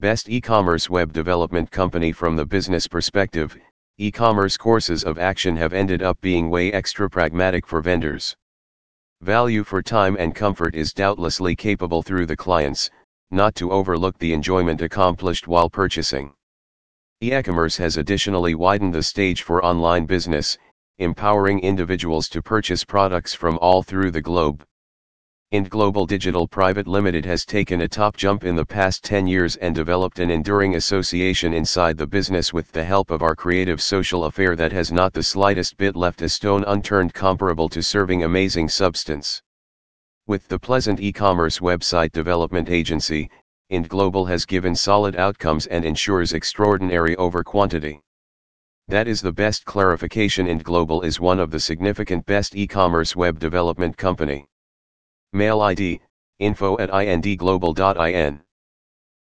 Best e-commerce web development company from the business perspective, e-commerce courses of action have ended up being way extra pragmatic for vendors. Value for time and comfort is doubtlessly capable through the clients, not to overlook the enjoyment accomplished while purchasing. E-commerce has additionally widened the stage for online business, empowering individuals to purchase products from all through the globe. Ind Global Digital Private Limited has taken a top jump in the past 10 years and developed an enduring association inside the business with the help of our creative social affair that has not the slightest bit left a stone unturned comparable to serving amazing substance. With the Pleasant e-commerce website development agency, Ind Global has given solid outcomes and ensures extraordinary over quantity. That is the best clarification Ind Global is one of the significant best e-commerce web development company. Mail ID, info at indglobal.in.